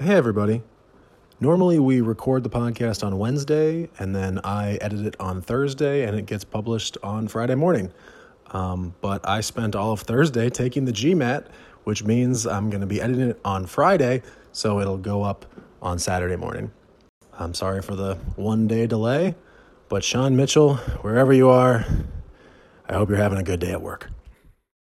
Hey, everybody. Normally, we record the podcast on Wednesday and then I edit it on Thursday and it gets published on Friday morning. Um, but I spent all of Thursday taking the GMAT, which means I'm going to be editing it on Friday, so it'll go up on Saturday morning. I'm sorry for the one day delay, but Sean Mitchell, wherever you are, I hope you're having a good day at work.